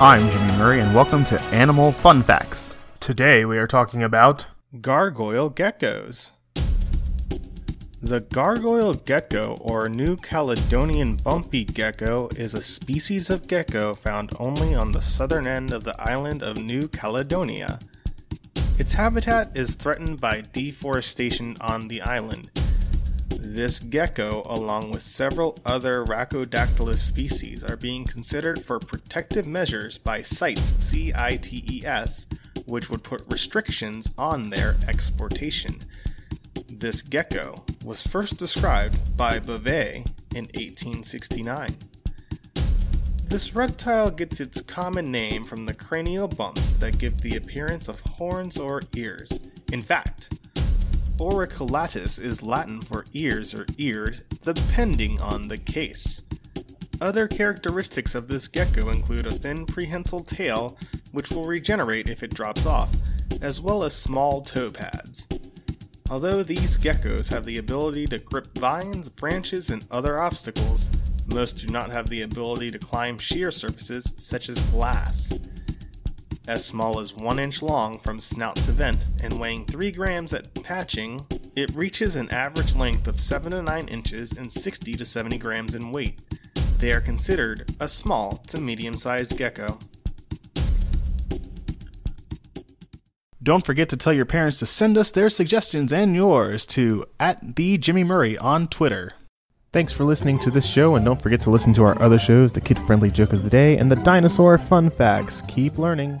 I'm Jimmy Murray, and welcome to Animal Fun Facts. Today we are talking about Gargoyle geckos. The gargoyle gecko, or New Caledonian bumpy gecko, is a species of gecko found only on the southern end of the island of New Caledonia. Its habitat is threatened by deforestation on the island. This gecko, along with several other Rhacodactylus species, are being considered for protective measures by CITES, C-I-T-E-S, which would put restrictions on their exportation. This gecko was first described by Bavay in 1869. This reptile gets its common name from the cranial bumps that give the appearance of horns or ears. In fact, auriculatus is Latin for ears or eared, depending on the case. Other characteristics of this gecko include a thin prehensile tail, which will regenerate if it drops off, as well as small toe pads. Although these geckos have the ability to grip vines, branches, and other obstacles, most do not have the ability to climb sheer surfaces such as glass. As small as 1 inch long from snout to vent and weighing 3 grams at hatching, it reaches an average length of 7 to 9 inches and 60 to 70 grams in weight. They are considered a small to medium sized gecko. Don't forget to tell your parents to send us their suggestions and yours to at the Jimmy Murray on Twitter. Thanks for listening to this show, and don't forget to listen to our other shows the kid friendly joke of the day and the dinosaur fun facts. Keep learning.